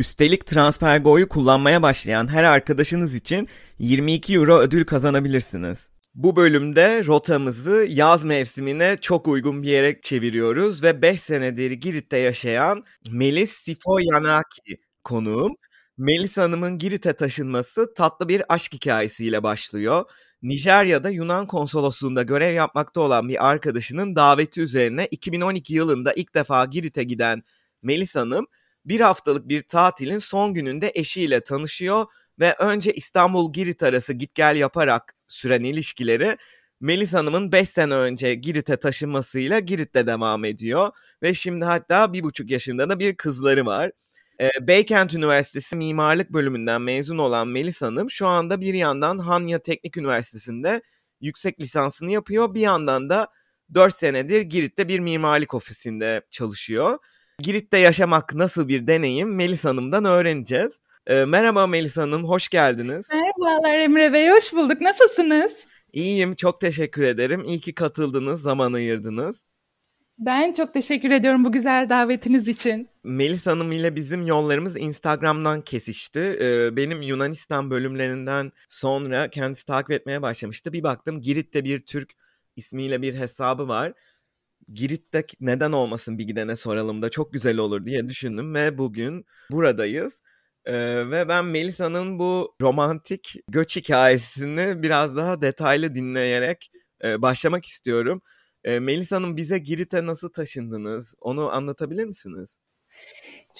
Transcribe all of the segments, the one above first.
Üstelik TransferGo'yu kullanmaya başlayan her arkadaşınız için 22 euro ödül kazanabilirsiniz. Bu bölümde rotamızı yaz mevsimine çok uygun bir yere çeviriyoruz ve 5 senedir Girit'te yaşayan Melis Sifoyanaki konuğum. Melis Hanım'ın Girit'e taşınması tatlı bir aşk hikayesiyle başlıyor. Nijerya'da Yunan konsolosluğunda görev yapmakta olan bir arkadaşının daveti üzerine 2012 yılında ilk defa Girit'e giden Melis Hanım bir haftalık bir tatilin son gününde eşiyle tanışıyor ve önce İstanbul-Girit arası git gel yaparak süren ilişkileri Melis Hanım'ın 5 sene önce Girit'e taşınmasıyla Girit'te devam ediyor ve şimdi hatta bir buçuk yaşında da bir kızları var. E, Beykent Üniversitesi Mimarlık Bölümünden mezun olan Melis Hanım şu anda bir yandan Hanya Teknik Üniversitesi'nde yüksek lisansını yapıyor. Bir yandan da 4 senedir Girit'te bir mimarlık ofisinde çalışıyor. Girit'te yaşamak nasıl bir deneyim Melis Hanım'dan öğreneceğiz. E, merhaba Melis Hanım, hoş geldiniz. Merhabalar Emre Bey, hoş bulduk. Nasılsınız? İyiyim, çok teşekkür ederim. İyi ki katıldınız, zaman ayırdınız. Ben çok teşekkür ediyorum bu güzel davetiniz için. Melis Hanım ile bizim yollarımız Instagram'dan kesişti. Ee, benim Yunanistan bölümlerinden sonra kendisi takip etmeye başlamıştı. Bir baktım Girit'te bir Türk ismiyle bir hesabı var. Girit'te neden olmasın bir gidene soralım da çok güzel olur diye düşündüm ve bugün buradayız. Ee, ve ben Melisa'nın bu romantik göç hikayesini biraz daha detaylı dinleyerek e, başlamak istiyorum. E, Melis Hanım bize Girit'e nasıl taşındınız? Onu anlatabilir misiniz?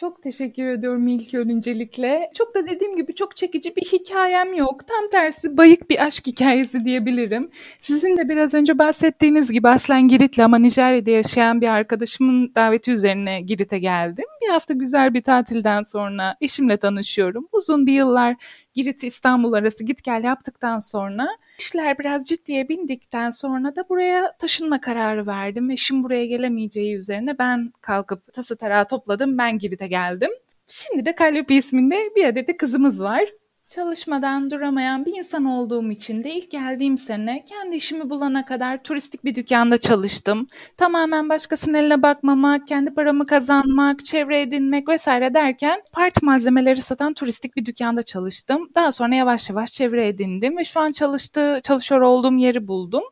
Çok teşekkür ediyorum ilk öncelikle. Çok da dediğim gibi çok çekici bir hikayem yok. Tam tersi bayık bir aşk hikayesi diyebilirim. Sizin de biraz önce bahsettiğiniz gibi aslen Giritli ama Nijerya'da yaşayan bir arkadaşımın daveti üzerine Girit'e geldim. Bir hafta güzel bir tatilden sonra eşimle tanışıyorum. Uzun bir yıllar Girit İstanbul arası git gel yaptıktan sonra işler biraz ciddiye bindikten sonra da buraya taşınma kararı verdim. Eşim buraya gelemeyeceği üzerine ben kalkıp tası tarağı topladım. Ben Girit'e geldim. Şimdi de Kalyopi isminde bir adet de kızımız var. Çalışmadan duramayan bir insan olduğum için de ilk geldiğim sene kendi işimi bulana kadar turistik bir dükkanda çalıştım. Tamamen başkasının eline bakmamak, kendi paramı kazanmak, çevre edinmek vesaire derken parti malzemeleri satan turistik bir dükkanda çalıştım. Daha sonra yavaş yavaş çevre edindim ve şu an çalıştığı, çalışıyor olduğum yeri buldum.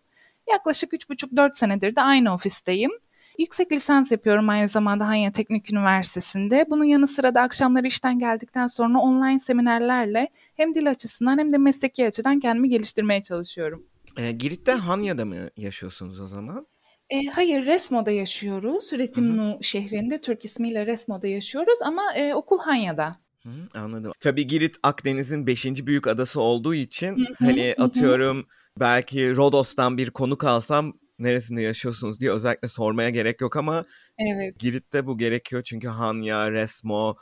Yaklaşık 3,5-4 senedir de aynı ofisteyim. Yüksek lisans yapıyorum aynı zamanda Hanya Teknik Üniversitesi'nde. Bunun yanı sıra da akşamları işten geldikten sonra online seminerlerle hem dil açısından hem de mesleki açıdan kendimi geliştirmeye çalışıyorum. E, Girit'te Hanya'da mı yaşıyorsunuz o zaman? E, hayır, Resmo'da yaşıyoruz. Retimnu şehrinde Türk ismiyle Resmo'da yaşıyoruz ama e, okul Hanya'da. Hı, anladım. Tabii Girit Akdeniz'in 5. büyük adası olduğu için hı hı, hani atıyorum hı. belki Rodos'tan bir konuk alsam neresinde yaşıyorsunuz diye özellikle sormaya gerek yok ama evet. Girit'te bu gerekiyor çünkü Hanya, Resmo,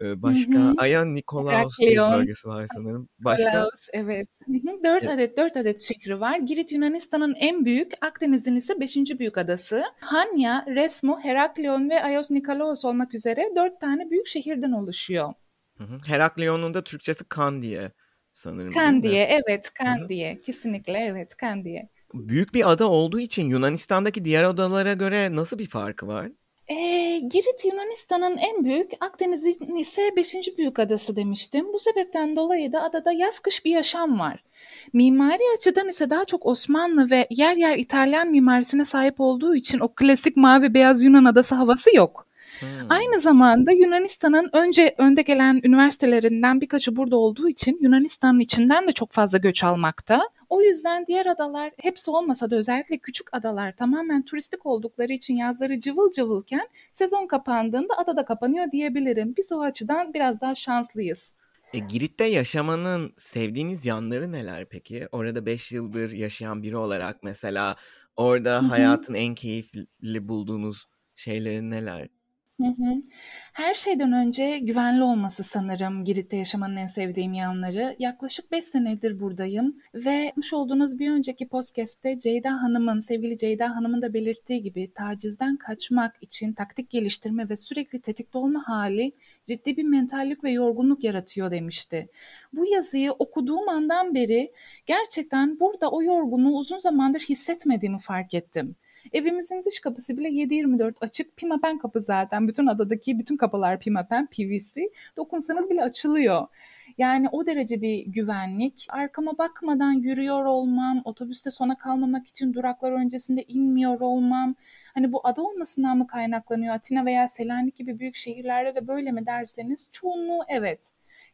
başka hı hı. Aya Nikolaos diye bölgesi var sanırım. Başka? Nikolaos, evet. Hı hı. Dört evet. adet dört adet şehri var. Girit Yunanistan'ın en büyük, Akdeniz'in ise beşinci büyük adası. Hanya, Resmo, Heraklion ve Ayos Nikolaos olmak üzere dört tane büyük şehirden oluşuyor. Heraklion'un da Türkçesi Kandiye sanırım. Kandiye, evet Kandiye. Kesinlikle evet Kandiye büyük bir ada olduğu için Yunanistan'daki diğer adalara göre nasıl bir farkı var? E, Girit Yunanistan'ın en büyük, Akdeniz'in ise beşinci büyük adası demiştim. Bu sebepten dolayı da adada yaz kış bir yaşam var. Mimari açıdan ise daha çok Osmanlı ve yer yer İtalyan mimarisine sahip olduğu için o klasik mavi beyaz Yunan adası havası yok. Hmm. Aynı zamanda Yunanistan'ın önce önde gelen üniversitelerinden birkaçı burada olduğu için Yunanistan'ın içinden de çok fazla göç almakta. O yüzden diğer adalar hepsi olmasa da özellikle küçük adalar tamamen turistik oldukları için yazları cıvıl cıvılken sezon kapandığında adada kapanıyor diyebilirim. Biz o açıdan biraz daha şanslıyız. E, Girit'te yaşamanın sevdiğiniz yanları neler peki? Orada 5 yıldır yaşayan biri olarak mesela orada hayatın en keyifli bulduğunuz şeyleri neler? Hı hı. Her şeyden önce güvenli olması sanırım Girit'te yaşamanın en sevdiğim yanları. Yaklaşık 5 senedir buradayım ve yapmış olduğunuz bir önceki podcast'te Ceyda Hanım'ın, sevgili Ceyda Hanım'ın da belirttiği gibi tacizden kaçmak için taktik geliştirme ve sürekli tetikte olma hali ciddi bir mentallik ve yorgunluk yaratıyor demişti. Bu yazıyı okuduğum andan beri gerçekten burada o yorgunluğu uzun zamandır hissetmediğimi fark ettim. Evimizin dış kapısı bile 7-24 açık. Pimapen kapı zaten. Bütün adadaki bütün kapılar pimapen, PVC. Dokunsanız bile açılıyor. Yani o derece bir güvenlik. Arkama bakmadan yürüyor olmam, otobüste sona kalmamak için duraklar öncesinde inmiyor olmam. Hani bu ada olmasından mı kaynaklanıyor? Atina veya Selanik gibi büyük şehirlerde de böyle mi derseniz çoğunluğu evet.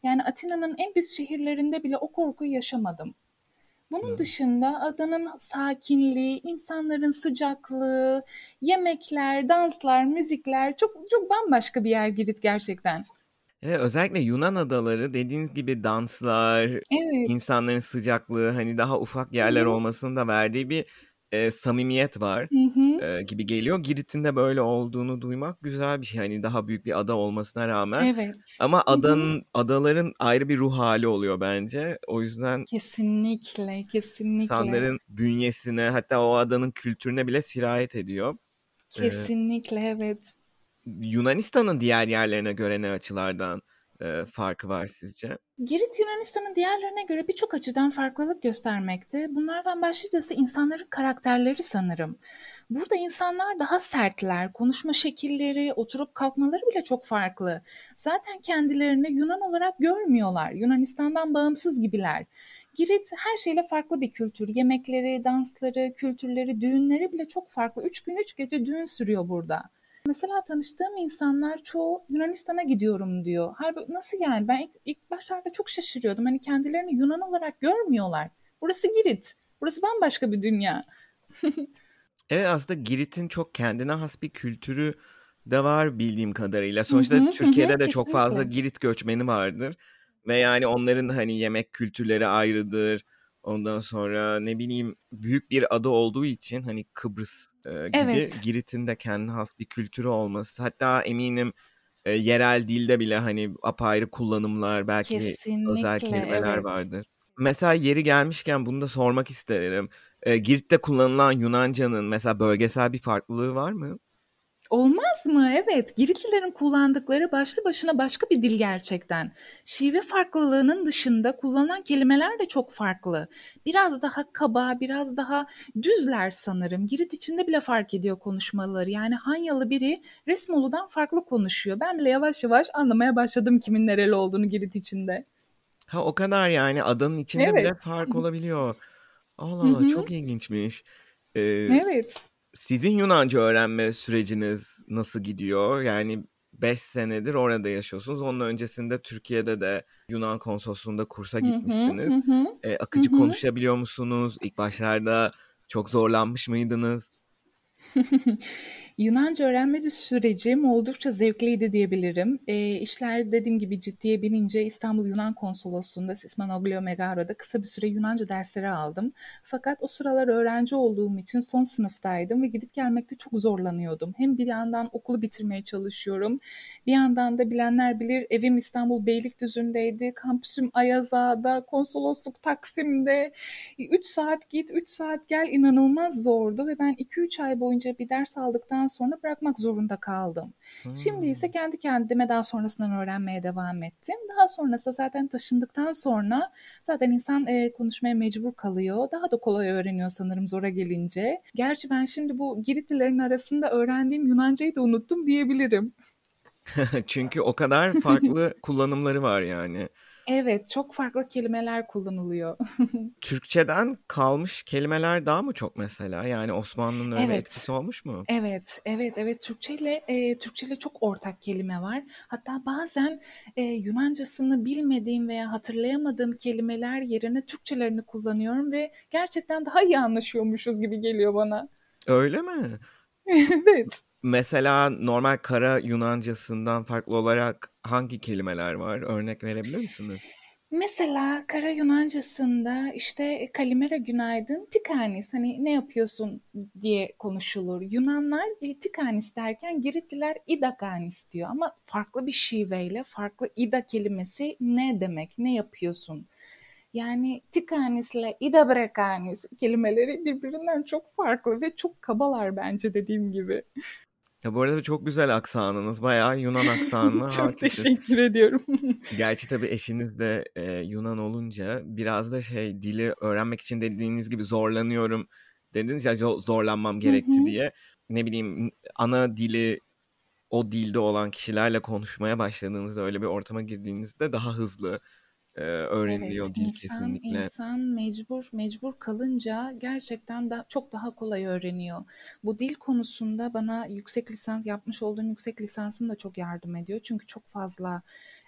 Yani Atina'nın en pis şehirlerinde bile o korkuyu yaşamadım. Bunun hmm. dışında adanın sakinliği, insanların sıcaklığı, yemekler, danslar, müzikler çok çok bambaşka bir yer Girit gerçekten. Evet, özellikle Yunan adaları dediğiniz gibi danslar, evet. insanların sıcaklığı hani daha ufak yerler Hı-hı. olmasının da verdiği bir e, samimiyet var e, gibi geliyor. Girit'in de böyle olduğunu duymak güzel bir şey. Hani daha büyük bir ada olmasına rağmen. Evet. Ama adanın Hı-hı. adaların ayrı bir ruh hali oluyor bence. O yüzden kesinlikle kesinlikle insanların bünyesine hatta o adanın kültürüne bile sirayet ediyor. Kesinlikle ee, evet. Yunanistan'ın diğer yerlerine göre ne açılardan e, farkı var sizce? Girit Yunanistan'ın diğerlerine göre birçok açıdan farklılık göstermekte. Bunlardan başlıcası insanların karakterleri sanırım. Burada insanlar daha sertler, konuşma şekilleri, oturup kalkmaları bile çok farklı. Zaten kendilerini Yunan olarak görmüyorlar. Yunanistan'dan bağımsız gibiler. Girit her şeyle farklı bir kültür. Yemekleri, dansları, kültürleri, düğünleri bile çok farklı. Üç gün üç gece düğün sürüyor burada. Mesela tanıştığım insanlar çoğu Yunanistan'a gidiyorum diyor. Halbuki nasıl yani? Ben ilk, ilk başlarda çok şaşırıyordum. Hani kendilerini Yunan olarak görmüyorlar. Burası Girit. Burası bambaşka bir dünya. evet aslında Girit'in çok kendine has bir kültürü de var bildiğim kadarıyla. Sonuçta hı hı, Türkiye'de hı, de kesinlikle. çok fazla Girit göçmeni vardır. Ve yani onların hani yemek kültürleri ayrıdır. Ondan sonra ne bileyim büyük bir ada olduğu için hani Kıbrıs e, gibi evet. Girit'in de kendi has bir kültürü olması. Hatta eminim e, yerel dilde bile hani apayrı kullanımlar belki Kesinlikle, özel kelimeler evet. vardır. Mesela yeri gelmişken bunu da sormak isterim. E, Girit'te kullanılan Yunanca'nın mesela bölgesel bir farklılığı var mı? Olmaz mı? Evet. Giritlilerin kullandıkları başlı başına başka bir dil gerçekten. Şive farklılığının dışında kullanılan kelimeler de çok farklı. Biraz daha kaba, biraz daha düzler sanırım. Girit içinde bile fark ediyor konuşmaları. Yani Hanyalı biri Resmolu'dan farklı konuşuyor. Ben bile yavaş yavaş anlamaya başladım kimin nereli olduğunu Girit içinde. Ha o kadar yani adanın içinde evet. bile fark olabiliyor. Allah Allah çok ilginçmiş. Ee, evet sizin Yunanca öğrenme süreciniz nasıl gidiyor? Yani 5 senedir orada yaşıyorsunuz. Onun öncesinde Türkiye'de de Yunan konsolosluğunda kursa gitmişsiniz. Hı hı, E, akıcı hı. konuşabiliyor musunuz? İlk başlarda çok zorlanmış mıydınız? Yunanca öğrenme sürecim oldukça zevkliydi diyebilirim. E, işler dediğim gibi ciddiye binince İstanbul Yunan Konsolosluğu'nda Sismanoglio Megaro'da kısa bir süre Yunanca dersleri aldım. Fakat o sıralar öğrenci olduğum için son sınıftaydım ve gidip gelmekte çok zorlanıyordum. Hem bir yandan okulu bitirmeye çalışıyorum. Bir yandan da bilenler bilir evim İstanbul Beylikdüzü'ndeydi. Kampüsüm Ayazağa'da, konsolosluk Taksim'de. 3 saat git, 3 saat gel inanılmaz zordu ve ben 2-3 ay boyunca bir ders aldıktan sınavdan sonra bırakmak zorunda kaldım. Hmm. Şimdi ise kendi kendime daha sonrasından öğrenmeye devam ettim. Daha sonrasında zaten taşındıktan sonra zaten insan e, konuşmaya mecbur kalıyor. Daha da kolay öğreniyor sanırım zora gelince. Gerçi ben şimdi bu Giritlilerin arasında öğrendiğim Yunancayı da unuttum diyebilirim. Çünkü o kadar farklı kullanımları var yani. Evet, çok farklı kelimeler kullanılıyor. Türkçeden kalmış kelimeler daha mı çok mesela? Yani Osmanlı'nın öyle evet. etkisi olmuş mu? Evet, evet, evet. Türkçeyle e, Türkçeyle çok ortak kelime var. Hatta bazen e, Yunancasını bilmediğim veya hatırlayamadığım kelimeler yerine Türkçelerini kullanıyorum ve gerçekten daha iyi anlaşıyormuşuz gibi geliyor bana. Öyle mi? evet. Mesela normal kara Yunancasından farklı olarak hangi kelimeler var? Örnek verebilir misiniz? Mesela Kara Yunancasında işte Kalimera günaydın, tikanis hani ne yapıyorsun diye konuşulur. Yunanlar e, tikanis derken Giritliler idakanis diyor ama farklı bir şiveyle farklı ida kelimesi ne demek, ne yapıyorsun? Yani tikanisle idabrekanis kelimeleri birbirinden çok farklı ve çok kabalar bence dediğim gibi. Ya bu arada çok güzel aksanınız. Bayağı Yunan aksanına Çok hakimsiniz. teşekkür ediyorum. Gerçi tabii eşiniz de e, Yunan olunca biraz da şey dili öğrenmek için dediğiniz gibi zorlanıyorum dediniz ya zo- zorlanmam gerekti diye. Ne bileyim ana dili o dilde olan kişilerle konuşmaya başladığınızda öyle bir ortama girdiğinizde daha hızlı e, Evet, öğreniliyor dil insan kesinlikle. insan mecbur mecbur kalınca gerçekten da çok daha kolay öğreniyor. Bu dil konusunda bana yüksek lisans yapmış olduğum yüksek lisansım da çok yardım ediyor. Çünkü çok fazla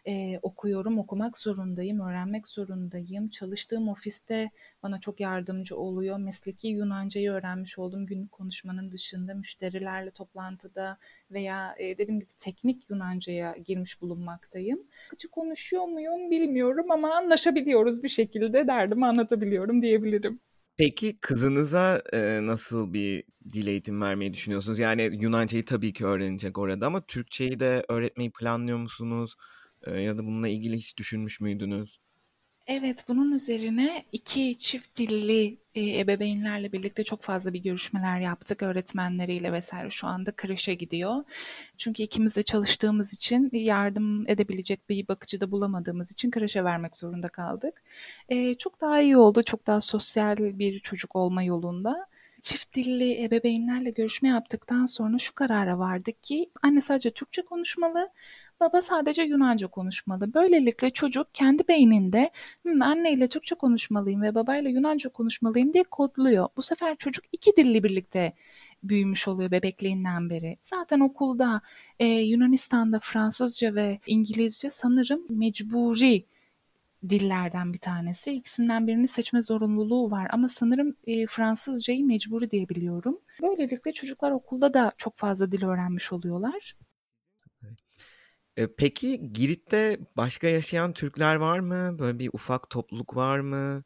e, okuyorum, okumak zorundayım, öğrenmek zorundayım. Çalıştığım ofiste bana çok yardımcı oluyor. Mesleki Yunancayı öğrenmiş olduğum günlük konuşmanın dışında müşterilerle toplantıda veya e, dediğim gibi teknik Yunancaya girmiş bulunmaktayım. Akıcı konuşuyor muyum bilmiyorum ama anlaşabiliyoruz bir şekilde derdimi anlatabiliyorum diyebilirim. Peki kızınıza e, nasıl bir dil eğitim vermeyi düşünüyorsunuz? Yani Yunancayı tabii ki öğrenecek orada ama Türkçeyi de öğretmeyi planlıyor musunuz? E, ya da bununla ilgili hiç düşünmüş müydünüz? Evet, bunun üzerine iki çift dilli e, ebeveynlerle birlikte çok fazla bir görüşmeler yaptık öğretmenleriyle vesaire. Şu anda kreşe gidiyor. Çünkü ikimiz de çalıştığımız için yardım edebilecek bir bakıcı da bulamadığımız için kreşe vermek zorunda kaldık. E, çok daha iyi oldu, çok daha sosyal bir çocuk olma yolunda. Çift dilli ebeveynlerle görüşme yaptıktan sonra şu karara vardık ki anne sadece Türkçe konuşmalı, baba sadece Yunanca konuşmalı. Böylelikle çocuk kendi beyninde "Hmm, anneyle Türkçe konuşmalıyım ve babayla Yunanca konuşmalıyım diye kodluyor. Bu sefer çocuk iki dilli birlikte büyümüş oluyor bebekliğinden beri. Zaten okulda e, Yunanistan'da Fransızca ve İngilizce sanırım mecburi dillerden bir tanesi. İkisinden birini seçme zorunluluğu var ama sanırım e, Fransızcayı mecburi diye biliyorum. Böylelikle çocuklar okulda da çok fazla dil öğrenmiş oluyorlar. E, peki Girit'te başka yaşayan Türkler var mı? Böyle bir ufak topluluk var mı?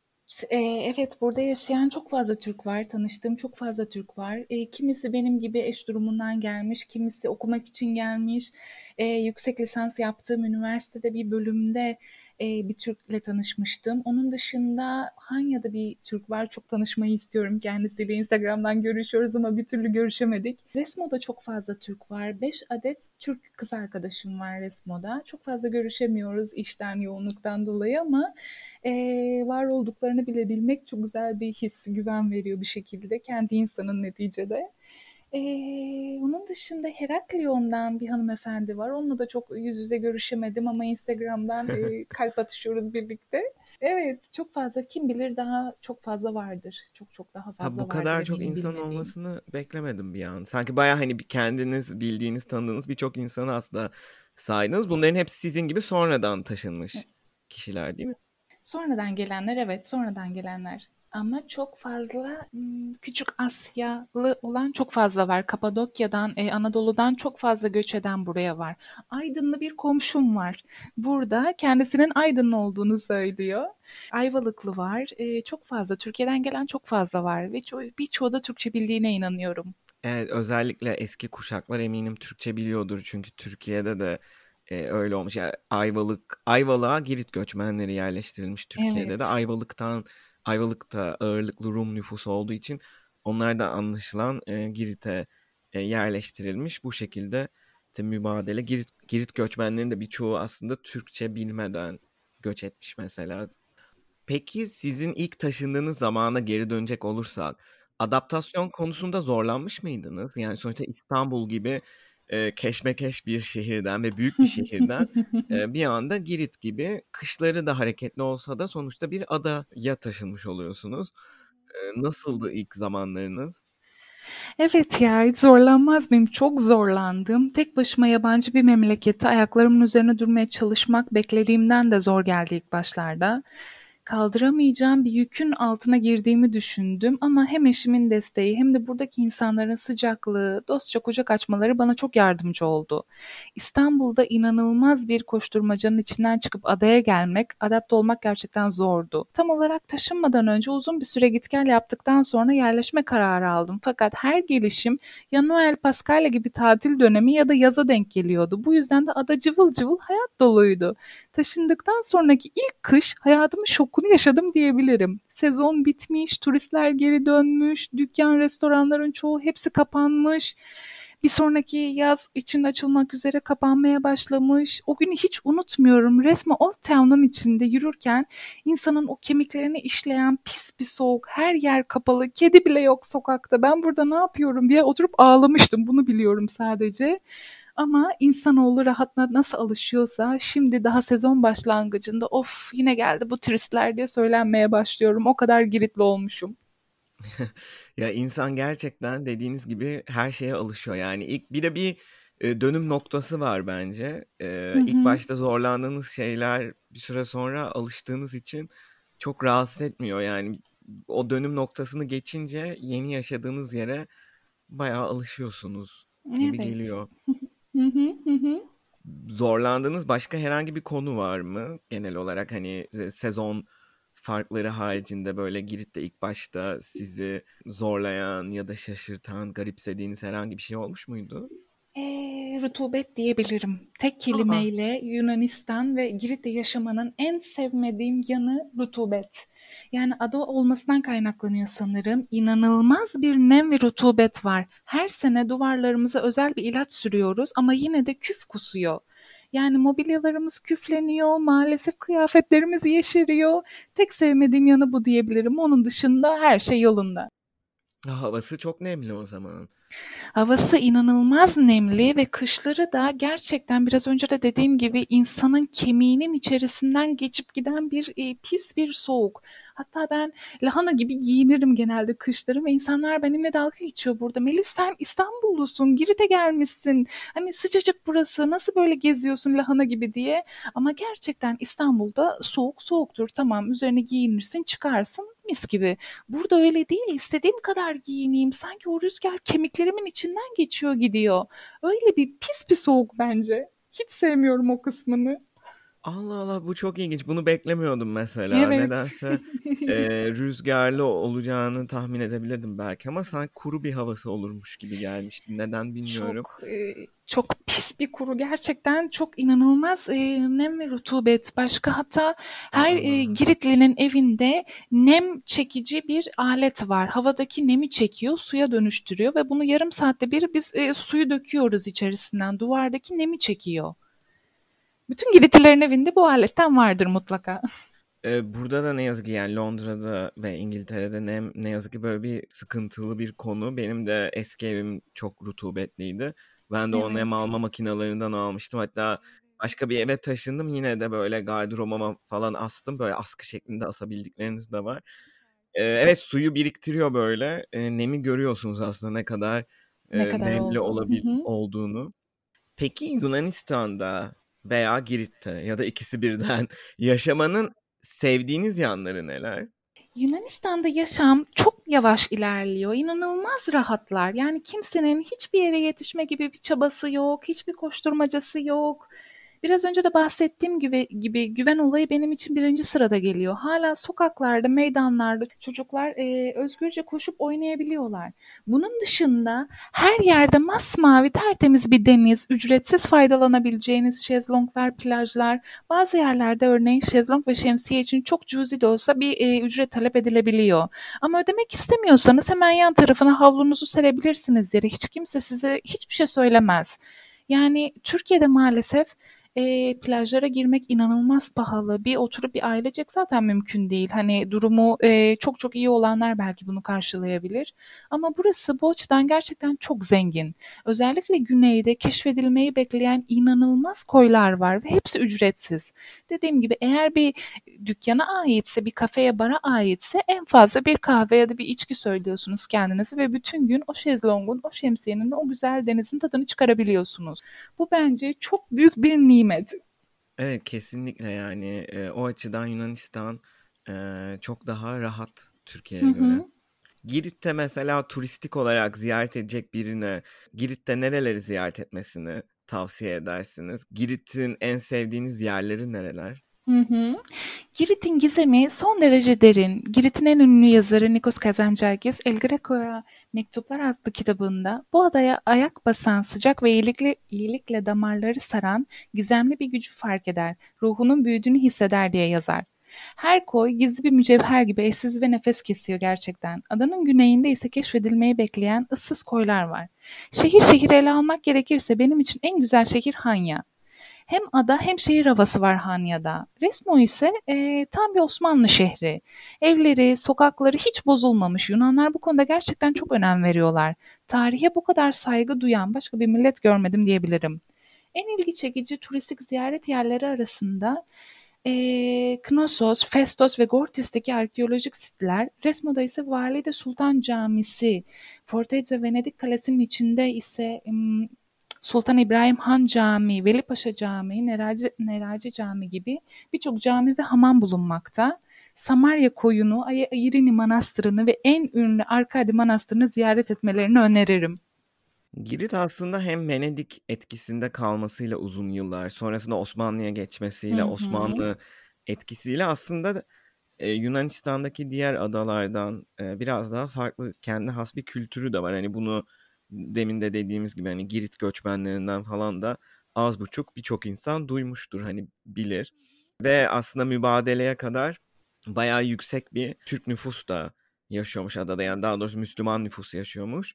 E, evet, burada yaşayan çok fazla Türk var. Tanıştığım çok fazla Türk var. E, kimisi benim gibi eş durumundan gelmiş, kimisi okumak için gelmiş. Yüksek lisans yaptığım üniversitede bir bölümde e, bir Türk'le tanışmıştım. Onun dışında Hanya'da bir Türk var. Çok tanışmayı istiyorum kendisiyle. Instagram'dan görüşüyoruz ama bir türlü görüşemedik. Resmo'da çok fazla Türk var. 5 adet Türk kız arkadaşım var Resmo'da. Çok fazla görüşemiyoruz işten, yoğunluktan dolayı ama e, var olduklarını bilebilmek çok güzel bir his, güven veriyor bir şekilde. Kendi insanın neticede. Ee, onun dışında Heraklion'dan bir hanımefendi var. Onunla da çok yüz yüze görüşemedim ama Instagram'dan e, kalp atışıyoruz birlikte. Evet, çok fazla kim bilir daha çok fazla vardır. Çok çok daha Ha fazla bu kadar vardır çok insan bilmediğim. olmasını beklemedim bir an. Sanki baya hani bir kendiniz bildiğiniz, tanıdığınız birçok insanı aslında saydınız. Bunların hepsi sizin gibi sonradan taşınmış kişiler değil mi? Sonradan gelenler evet, sonradan gelenler. Ama çok fazla küçük Asyalı olan çok fazla var. Kapadokya'dan, e, Anadolu'dan çok fazla göç eden buraya var. Aydınlı bir komşum var. Burada kendisinin Aydınlı olduğunu söylüyor. Ayvalıklı var. E, çok fazla. Türkiye'den gelen çok fazla var. Ve ço- birçoğu da Türkçe bildiğine inanıyorum. Evet, özellikle eski kuşaklar eminim Türkçe biliyordur. Çünkü Türkiye'de de e, öyle olmuş. Yani Ayvalık, Ayvalık'a Girit göçmenleri yerleştirilmiş Türkiye'de de. Evet. Ayvalık'tan, Ayvalık'ta ağırlıklı Rum nüfusu olduğu için onlar da anlaşılan e, Girit'e e, yerleştirilmiş. Bu şekilde de mübadele. Girit, Girit göçmenlerinin de birçoğu aslında Türkçe bilmeden göç etmiş mesela. Peki sizin ilk taşındığınız zamana geri dönecek olursak, adaptasyon konusunda zorlanmış mıydınız? Yani sonuçta İstanbul gibi e, keşmekeş bir şehirden ve büyük bir şehirden e, bir anda Girit gibi kışları da hareketli olsa da sonuçta bir adaya taşınmış oluyorsunuz. E, nasıldı ilk zamanlarınız? Evet ya hiç zorlanmaz mıyım? Çok zorlandım. Tek başıma yabancı bir memlekette ayaklarımın üzerine durmaya çalışmak beklediğimden de zor geldi ilk başlarda. Kaldıramayacağım bir yükün altına girdiğimi düşündüm ama hem eşimin desteği hem de buradaki insanların sıcaklığı, dostça kucak açmaları bana çok yardımcı oldu. İstanbul'da inanılmaz bir koşturmacanın içinden çıkıp adaya gelmek, adapte olmak gerçekten zordu. Tam olarak taşınmadan önce uzun bir süre git gel yaptıktan sonra yerleşme kararı aldım. Fakat her gelişim ya Noel Paskalya gibi tatil dönemi ya da yaza denk geliyordu. Bu yüzden de ada cıvıl cıvıl hayat doluydu. Taşındıktan sonraki ilk kış hayatımın şokunu yaşadım diyebilirim. Sezon bitmiş, turistler geri dönmüş, dükkan, restoranların çoğu hepsi kapanmış. Bir sonraki yaz için açılmak üzere kapanmaya başlamış. O günü hiç unutmuyorum. Resmen Old Town'un içinde yürürken insanın o kemiklerini işleyen pis bir soğuk, her yer kapalı, kedi bile yok sokakta. Ben burada ne yapıyorum diye oturup ağlamıştım. Bunu biliyorum sadece. Ama insanoğlu rahatla nasıl alışıyorsa şimdi daha sezon başlangıcında of yine geldi bu turistler diye söylenmeye başlıyorum. O kadar giritli olmuşum. ya insan gerçekten dediğiniz gibi her şeye alışıyor. Yani ilk bir de bir e, dönüm noktası var bence. E, hı hı. İlk başta zorlandığınız şeyler bir süre sonra alıştığınız için çok rahatsız etmiyor. Yani o dönüm noktasını geçince yeni yaşadığınız yere bayağı alışıyorsunuz gibi evet. geliyor. Zorlandığınız başka herhangi bir konu var mı? Genel olarak hani sezon farkları haricinde böyle Girit'te ilk başta sizi zorlayan ya da şaşırtan, garipsediğiniz herhangi bir şey olmuş muydu? E, rutubet diyebilirim. Tek kelimeyle Aha. Yunanistan ve Girit'te yaşamanın en sevmediğim yanı rutubet. Yani ada olmasından kaynaklanıyor sanırım. İnanılmaz bir nem ve rutubet var. Her sene duvarlarımıza özel bir ilaç sürüyoruz ama yine de küf kusuyor. Yani mobilyalarımız küfleniyor, maalesef kıyafetlerimiz yeşeriyor. Tek sevmediğim yanı bu diyebilirim. Onun dışında her şey yolunda. Havası çok nemli o zaman. Havası inanılmaz nemli ve kışları da gerçekten biraz önce de dediğim gibi insanın kemiğinin içerisinden geçip giden bir e, pis bir soğuk. Hatta ben lahana gibi giyinirim genelde kışları ve insanlar benimle dalga geçiyor burada. Melis sen İstanbullusun, Girit'e gelmişsin. Hani sıcacık burası nasıl böyle geziyorsun lahana gibi diye. Ama gerçekten İstanbul'da soğuk soğuktur. Tamam üzerine giyinirsin çıkarsın mis gibi. Burada öyle değil. İstediğim kadar giyineyim. Sanki o rüzgar kemiklerimin içinden geçiyor gidiyor. Öyle bir pis bir soğuk bence. Hiç sevmiyorum o kısmını. Allah Allah bu çok ilginç. Bunu beklemiyordum mesela. Evet. Nedense e, rüzgarlı olacağını tahmin edebilirdim belki ama sanki kuru bir havası olurmuş gibi gelmişti. Neden bilmiyorum. Çok e, çok pis bir kuru gerçekten çok inanılmaz e, nem ve rutubet. Başka hatta her e, Giritli'nin evinde nem çekici bir alet var. Havadaki nemi çekiyor, suya dönüştürüyor ve bunu yarım saatte bir biz e, suyu döküyoruz içerisinden. Duvardaki nemi çekiyor. Bütün Giritlilerin evinde bu aletten vardır mutlaka. Ee, burada da ne yazık ki yani Londra'da ve İngiltere'de ne, ne yazık ki böyle bir sıkıntılı bir konu. Benim de eski evim çok rutubetliydi. Ben de evet. o nem alma makinalarından almıştım. Hatta başka bir eve taşındım. Yine de böyle gardırobama falan astım. Böyle askı şeklinde asabildikleriniz de var. Ee, evet suyu biriktiriyor böyle. Ee, nemi görüyorsunuz aslında ne kadar, ne e, kadar nemli olabil- olduğunu. Peki Yunanistan'da veya Girit'te ya da ikisi birden yaşamanın sevdiğiniz yanları neler? Yunanistan'da yaşam çok yavaş ilerliyor. İnanılmaz rahatlar. Yani kimsenin hiçbir yere yetişme gibi bir çabası yok, hiçbir koşturmacası yok. Biraz önce de bahsettiğim gibi, gibi güven olayı benim için birinci sırada geliyor. Hala sokaklarda, meydanlarda çocuklar e, özgürce koşup oynayabiliyorlar. Bunun dışında her yerde masmavi tertemiz bir deniz, ücretsiz faydalanabileceğiniz şezlonglar, plajlar, bazı yerlerde örneğin şezlong ve şemsiye için çok cüzi de olsa bir e, ücret talep edilebiliyor. Ama ödemek istemiyorsanız hemen yan tarafına havlunuzu serebilirsiniz yere. Hiç kimse size hiçbir şey söylemez. Yani Türkiye'de maalesef e, plajlara girmek inanılmaz pahalı. Bir oturup bir ailecek zaten mümkün değil. Hani durumu e, çok çok iyi olanlar belki bunu karşılayabilir. Ama burası bu açıdan gerçekten çok zengin. Özellikle güneyde keşfedilmeyi bekleyen inanılmaz koylar var ve hepsi ücretsiz. Dediğim gibi eğer bir dükkana aitse, bir kafeye, bara aitse en fazla bir kahve ya da bir içki söylüyorsunuz kendinize ve bütün gün o şezlongun, o şemsiyenin, o güzel denizin tadını çıkarabiliyorsunuz. Bu bence çok büyük bir nimet nimet. Evet kesinlikle yani e, o açıdan Yunanistan Ee, çok daha rahat Türkiye'ye göre. Girit'te mesela turistik olarak ziyaret edecek birine Girit'te nereleri ziyaret etmesini tavsiye edersiniz? Girit'in en sevdiğiniz yerleri nereler? Hı hı. Girit'in gizemi son derece derin. Girit'in en ünlü yazarı Nikos Kazantzakis, El Greco'ya Mektuplar adlı kitabında bu adaya ayak basan, sıcak ve iyilikle, iyilikle damarları saran gizemli bir gücü fark eder, ruhunun büyüdüğünü hisseder diye yazar. Her koy gizli bir mücevher gibi eşsiz ve nefes kesiyor gerçekten. Adanın güneyinde ise keşfedilmeyi bekleyen ıssız koylar var. Şehir şehir ele almak gerekirse benim için en güzel şehir Hanya. Hem ada hem şehir havası var Hanya'da. Resmo ise e, tam bir Osmanlı şehri. Evleri, sokakları hiç bozulmamış. Yunanlar bu konuda gerçekten çok önem veriyorlar. Tarihe bu kadar saygı duyan başka bir millet görmedim diyebilirim. En ilgi çekici turistik ziyaret yerleri arasında e, Knossos, Festos ve Gortis'teki arkeolojik sitler, Resmo'da ise Valide Sultan Camisi, Fortezza Venedik Kalesi'nin içinde ise Sultan İbrahim Han Camii, Velipaşa Camii, Neraci, Neraci Camii gibi birçok cami ve hamam bulunmakta. Samarya Koyunu, Irini Manastırı'nı ve en ünlü Arkadi Manastırı'nı ziyaret etmelerini öneririm. Girit aslında hem Venedik etkisinde kalmasıyla uzun yıllar, sonrasında Osmanlı'ya geçmesiyle, Hı-hı. Osmanlı etkisiyle aslında e, Yunanistan'daki diğer adalardan e, biraz daha farklı, kendi has bir kültürü de var. Hani bunu demin de dediğimiz gibi hani Girit göçmenlerinden falan da az buçuk birçok insan duymuştur hani bilir. Ve aslında mübadeleye kadar bayağı yüksek bir Türk nüfus da yaşıyormuş adada. Yani daha doğrusu Müslüman nüfus yaşıyormuş.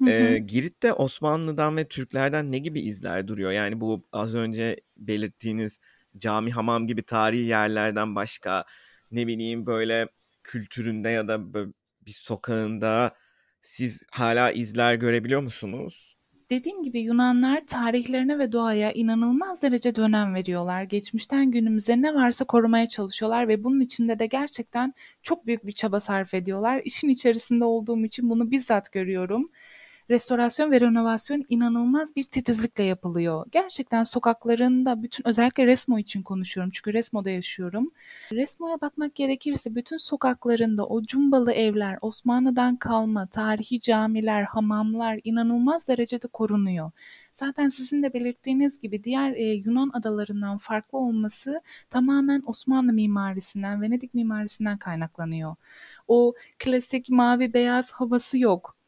Hı Ee, Girit'te Osmanlı'dan ve Türklerden ne gibi izler duruyor? Yani bu az önce belirttiğiniz cami, hamam gibi tarihi yerlerden başka ne bileyim böyle kültüründe ya da bir sokağında siz hala izler görebiliyor musunuz? Dediğim gibi Yunanlar tarihlerine ve doğaya inanılmaz derecede önem veriyorlar. Geçmişten günümüze ne varsa korumaya çalışıyorlar ve bunun içinde de gerçekten çok büyük bir çaba sarf ediyorlar. İşin içerisinde olduğum için bunu bizzat görüyorum restorasyon ve renovasyon inanılmaz bir titizlikle yapılıyor. Gerçekten sokaklarında bütün özellikle Resmo için konuşuyorum çünkü Resmo'da yaşıyorum. Resmo'ya bakmak gerekirse bütün sokaklarında o cumbalı evler, Osmanlı'dan kalma tarihi camiler, hamamlar inanılmaz derecede korunuyor. Zaten sizin de belirttiğiniz gibi diğer e, Yunan adalarından farklı olması tamamen Osmanlı mimarisinden, Venedik mimarisinden kaynaklanıyor. O klasik mavi beyaz havası yok.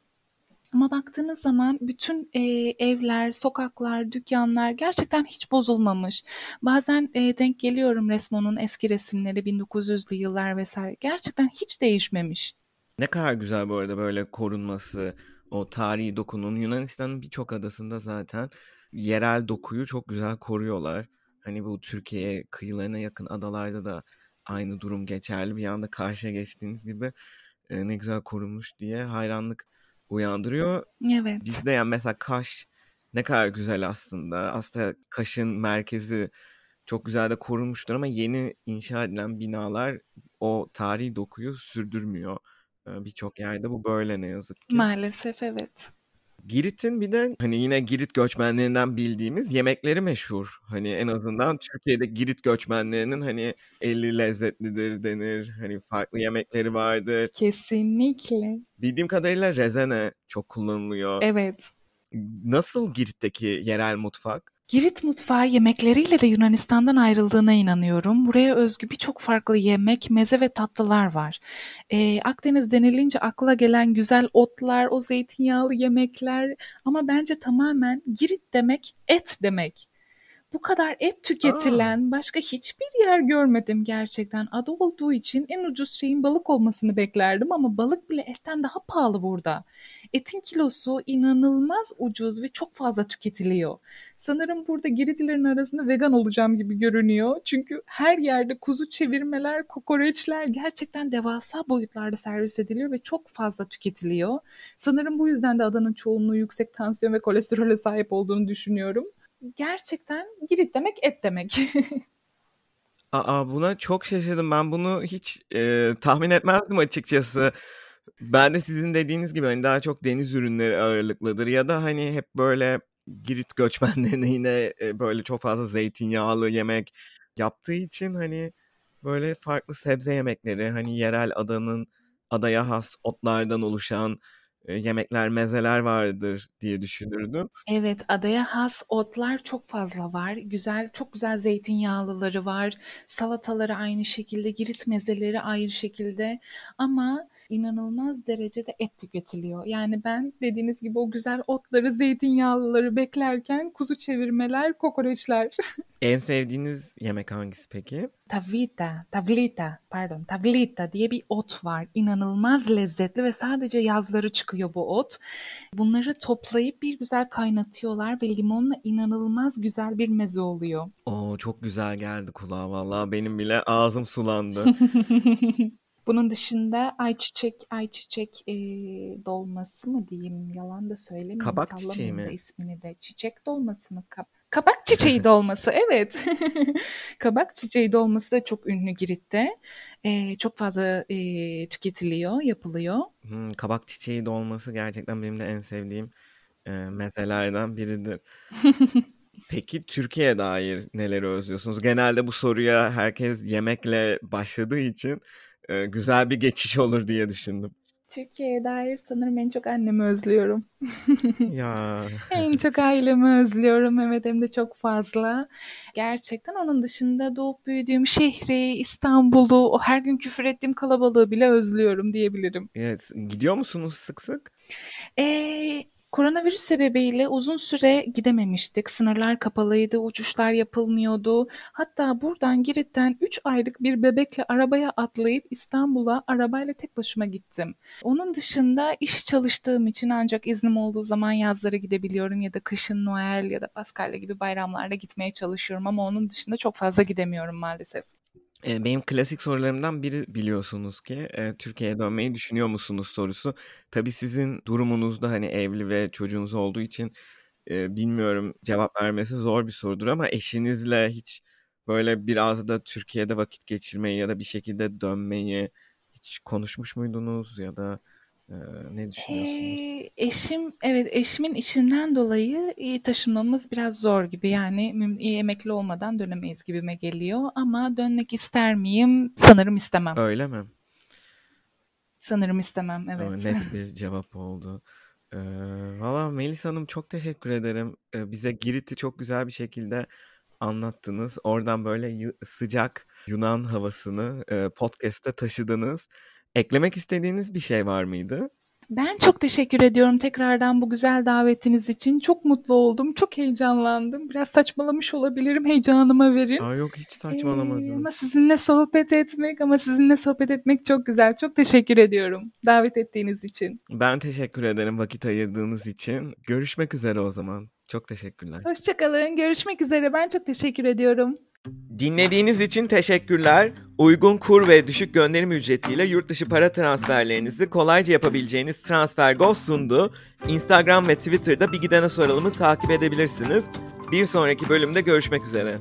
Ama baktığınız zaman bütün e, evler, sokaklar, dükkanlar gerçekten hiç bozulmamış. Bazen e, denk geliyorum Resmo'nun eski resimleri 1900'lü yıllar vesaire. Gerçekten hiç değişmemiş. Ne kadar güzel bu arada böyle korunması, o tarihi dokunun. Yunanistan'ın birçok adasında zaten yerel dokuyu çok güzel koruyorlar. Hani bu Türkiye kıyılarına yakın adalarda da aynı durum geçerli. Bir anda karşıya geçtiğiniz gibi e, ne güzel korunmuş diye hayranlık uyandırıyor. Evet. Bizde yani mesela Kaş ne kadar güzel aslında. Aslında Kaş'ın merkezi çok güzel de korunmuştur ama yeni inşa edilen binalar o tarihi dokuyu sürdürmüyor. Birçok yerde bu böyle ne yazık ki. Maalesef evet. Girit'in bir de hani yine Girit göçmenlerinden bildiğimiz yemekleri meşhur. Hani en azından Türkiye'de Girit göçmenlerinin hani eli lezzetlidir denir. Hani farklı yemekleri vardır. Kesinlikle. Bildiğim kadarıyla rezene çok kullanılıyor. Evet. Nasıl Girit'teki yerel mutfak? Girit mutfağı yemekleriyle de Yunanistan'dan ayrıldığına inanıyorum. Buraya özgü birçok farklı yemek, meze ve tatlılar var. Ee, Akdeniz denilince akla gelen güzel otlar, o zeytinyağlı yemekler ama bence tamamen Girit demek et demek bu kadar et tüketilen Aa. başka hiçbir yer görmedim gerçekten. Adı olduğu için en ucuz şeyin balık olmasını beklerdim ama balık bile etten daha pahalı burada. Etin kilosu inanılmaz ucuz ve çok fazla tüketiliyor. Sanırım burada Giritlilerin arasında vegan olacağım gibi görünüyor. Çünkü her yerde kuzu çevirmeler, kokoreçler gerçekten devasa boyutlarda servis ediliyor ve çok fazla tüketiliyor. Sanırım bu yüzden de adanın çoğunluğu yüksek tansiyon ve kolesterole sahip olduğunu düşünüyorum gerçekten Girit demek et demek. Aa buna çok şaşırdım. Ben bunu hiç e, tahmin etmezdim açıkçası. Ben de sizin dediğiniz gibi hani daha çok deniz ürünleri ağırlıklıdır ya da hani hep böyle Girit göçmenlerine yine e, böyle çok fazla zeytinyağlı yemek yaptığı için hani böyle farklı sebze yemekleri hani yerel adanın adaya has otlardan oluşan yemekler, mezeler vardır diye düşünürdüm. Evet, adaya has otlar çok fazla var. Güzel, çok güzel zeytinyağlıları var. Salataları aynı şekilde, girit mezeleri aynı şekilde. Ama inanılmaz derecede et tüketiliyor. Yani ben dediğiniz gibi o güzel otları, zeytinyağlıları beklerken kuzu çevirmeler, kokoreçler. En sevdiğiniz yemek hangisi peki? Tavita, tavlita, pardon, tavlita diye bir ot var. İnanılmaz lezzetli ve sadece yazları çıkıyor bu ot. Bunları toplayıp bir güzel kaynatıyorlar ve limonla inanılmaz güzel bir meze oluyor. Oo çok güzel geldi kulağa vallahi benim bile ağzım sulandı. Bunun dışında ayçiçek ayçiçek e, dolması mı diyeyim? Yalan da söylemeyeyim. Kabak çiçeği mi? ismini de. Çiçek dolması mı? Kab- Kabak çiçeği dolması evet. Kabak çiçeği dolması da çok ünlü Girit'te. E, çok fazla e, tüketiliyor, yapılıyor. Hmm, kabak çiçeği dolması gerçekten benim de en sevdiğim e, mezelerden biridir. Peki Türkiye'ye dair neleri özlüyorsunuz? Genelde bu soruya herkes yemekle başladığı için e, güzel bir geçiş olur diye düşündüm. Türkiye'ye dair sanırım en çok annemi özlüyorum. Ya En çok ailemi özlüyorum. Evet hem de çok fazla. Gerçekten onun dışında doğup büyüdüğüm şehri, İstanbul'u, o her gün küfür ettiğim kalabalığı bile özlüyorum diyebilirim. evet gidiyor musunuz sık sık? Ee, koronavirüs sebebiyle uzun süre gidememiştik. Sınırlar kapalıydı, uçuşlar yapılmıyordu. Hatta buradan Girit'ten 3 aylık bir bebekle arabaya atlayıp İstanbul'a arabayla tek başıma gittim. Onun dışında iş çalıştığım için ancak iznim olduğu zaman yazları gidebiliyorum ya da kışın Noel ya da Paskalya gibi bayramlarda gitmeye çalışıyorum ama onun dışında çok fazla gidemiyorum maalesef. Benim klasik sorularımdan biri biliyorsunuz ki Türkiye'ye dönmeyi düşünüyor musunuz sorusu. Tabii sizin durumunuzda hani evli ve çocuğunuz olduğu için bilmiyorum cevap vermesi zor bir sorudur ama eşinizle hiç böyle biraz da Türkiye'de vakit geçirmeyi ya da bir şekilde dönmeyi hiç konuşmuş muydunuz ya da e, ne düşünüyorsunuz? Ee, eşim, evet eşimin işinden dolayı e, taşınmamız biraz zor gibi. Yani e, emekli olmadan dönemeyiz gibime geliyor. Ama dönmek ister miyim? Sanırım istemem. Öyle mi? Sanırım istemem, evet. net bir cevap oldu. Ee, valla Melis Hanım çok teşekkür ederim. Ee, bize Girit'i çok güzel bir şekilde anlattınız. Oradan böyle sıcak Yunan havasını e, podcast'te taşıdınız. Eklemek istediğiniz bir şey var mıydı? Ben çok teşekkür ediyorum tekrardan bu güzel davetiniz için. Çok mutlu oldum, çok heyecanlandım. Biraz saçmalamış olabilirim, heyecanıma verin. Aa yok hiç Ee, saçmalamadınız. ama sizinle sohbet etmek, ama sizinle sohbet etmek çok güzel. Çok teşekkür ediyorum davet ettiğiniz için. Ben teşekkür ederim vakit ayırdığınız için. Görüşmek üzere o zaman. Çok teşekkürler. Hoşçakalın, görüşmek üzere. Ben çok teşekkür ediyorum. Dinlediğiniz için teşekkürler. Uygun kur ve düşük gönderim ücretiyle yurt dışı para transferlerinizi kolayca yapabileceğiniz TransferGo sundu. Instagram ve Twitter'da Bir Gidene Soralım'ı takip edebilirsiniz. Bir sonraki bölümde görüşmek üzere.